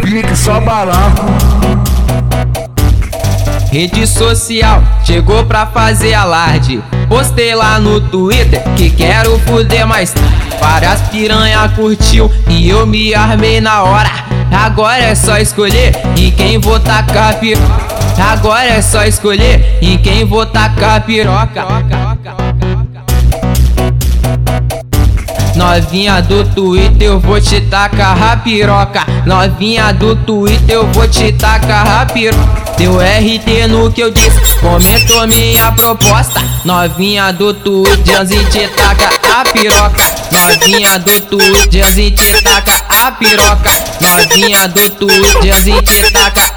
pique, só balaco. Rede social chegou pra fazer alarde. Postei lá no Twitter que quero fuder mais. Várias piranha curtiu e eu me armei na hora. Agora é só escolher em quem vou tacar piroca. Agora é só escolher em quem vou tacar piroca. Novinha do Twitter, eu vou te tacar a piroca. Novinha do Twitter, eu vou te tacar a piroca. Deu RT no que eu disse, comentou minha proposta. Novinha do Twitter, gente taca a piroca. Novinha do Twitter, gente taca a piroca. Novinha do Twitter, gente taca a piroca.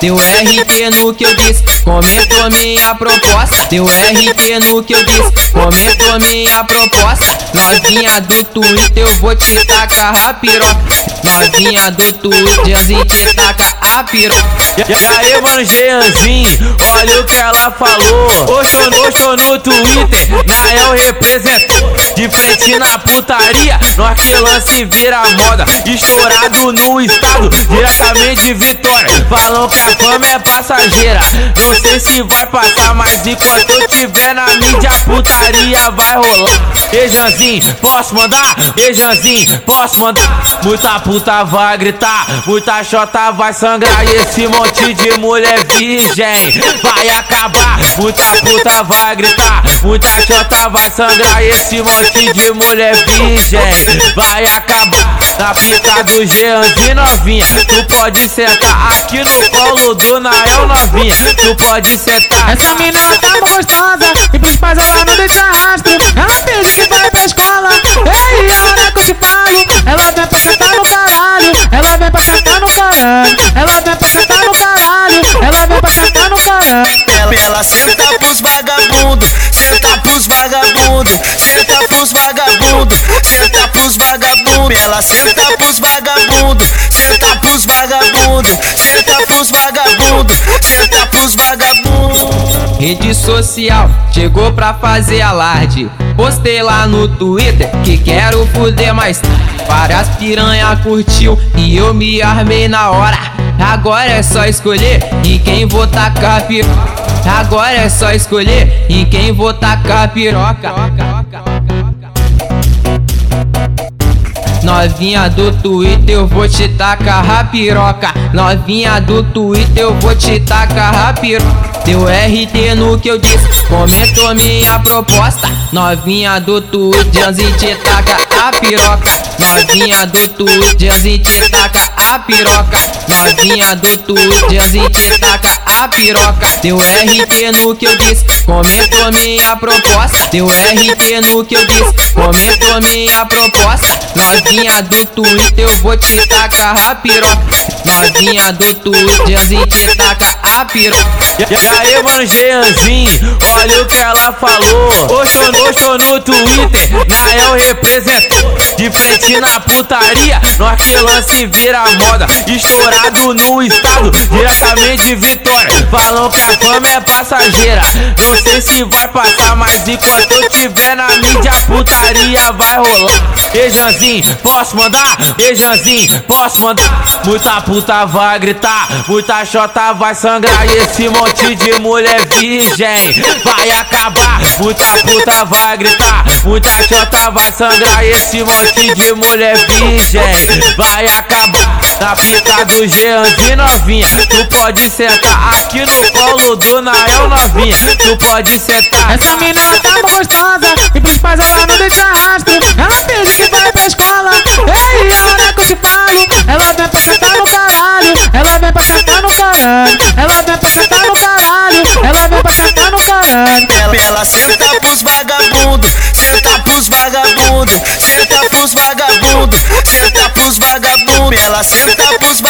Deu RT no que eu disse, comentou minha proposta. Deu RT no que eu disse, comentou minha proposta. Novinha do Twitter, eu vou te tacar a piroca. Novinha do Twitter, a gente taca a piroca. E aí, mano, Jeanzinho, olha o que ela falou. Hoje eu no Twitter, Nael representou. De frente na putaria, nós que lance vira moda. Estourado no estado, diretamente Vitória. Falam que a fama é passageira. Não sei se vai passar, mas enquanto eu tiver na mídia, a putaria vai rolar. Ejanzinho, posso mandar? Ejanzinho, posso mandar? Muita puta vai gritar, muita chota vai sangrar. E esse monte de mulher virgem vai acabar. Muita puta vai gritar, muita chota vai sangrar. E esse monte de mulher virgem vai acabar. Na pica do Jeanzinho novinha, tu pode sentar aqui no colo do Nael novinha. Tu pode sentar. Essa mina ela tá gostosa e pros pais ela não deixa rastro. Ela pensa que vai pra escola. Ei, a hora que eu te falo, ela vem pra sentar no caralho. Ela vem pra sentar no caralho. Ela vem pra sentar no caralho. Ela vem pra sentar no caralho. Ela, ela senta pros Ela senta pros vagabundos, senta pros vagabundos, senta pros vagabundos, senta pros vagabundos. Rede social chegou pra fazer alarde. Postei lá no Twitter que quero fuder mais. Várias piranha curtiu e eu me armei na hora. Agora é só escolher em quem vou tacar piroca. Agora é só escolher em quem vou tacar piroca. Novinha do Twitter, eu vou te tacar a piroca. Novinha do Twitter, eu vou te tacar a piroca. Deu RT no que eu disse, comentou minha proposta. Novinha do Twitter, a gente taca a piroca. Novinha do Twitter, a gente taca a piroca. Novinha do Twitter, a gente taca a piroca. Deu RT no que eu disse, comentou minha proposta. Deu RT no que eu disse, comentou minha proposta. Novinha do Twitter, eu vou te tacar a piroca. Novinha do Twitter, a gente taca a piroca. E aí, mano, Jeanzinho, olha o que ela falou. Eu no Twitter, Nael representou. De frente na putaria, nós que lance vira moda. Estourado no estado, diretamente de Vitória. Falam que a fama é passageira. Não sei se vai passar, mas enquanto eu tiver na mídia, a putaria vai rolar. Ejanzinho, posso mandar? Ejanzinho, posso mandar? Muita puta vai gritar, muita chota vai sangrar. E esse monte de mulher virgem vai acabar. Muita puta vai gritar, muita chota vai sangrar. Esse monte de mulher virgem vai acabar. Na pica do Jeanzinho novinha, tu pode sentar aqui no colo do Nael novinha. Tu pode sentar. Essa mina ela tá gostosa e pros pais ela não deixa rastro. Ela pensa que vai pra escola. Ei, a hora que eu te falo, ela vem pra sentar no caralho. Ela vem pra sentar no caralho. Ela vem pra sentar no caralho. Ela vem pra sentar no caralho. Ela, ela senta This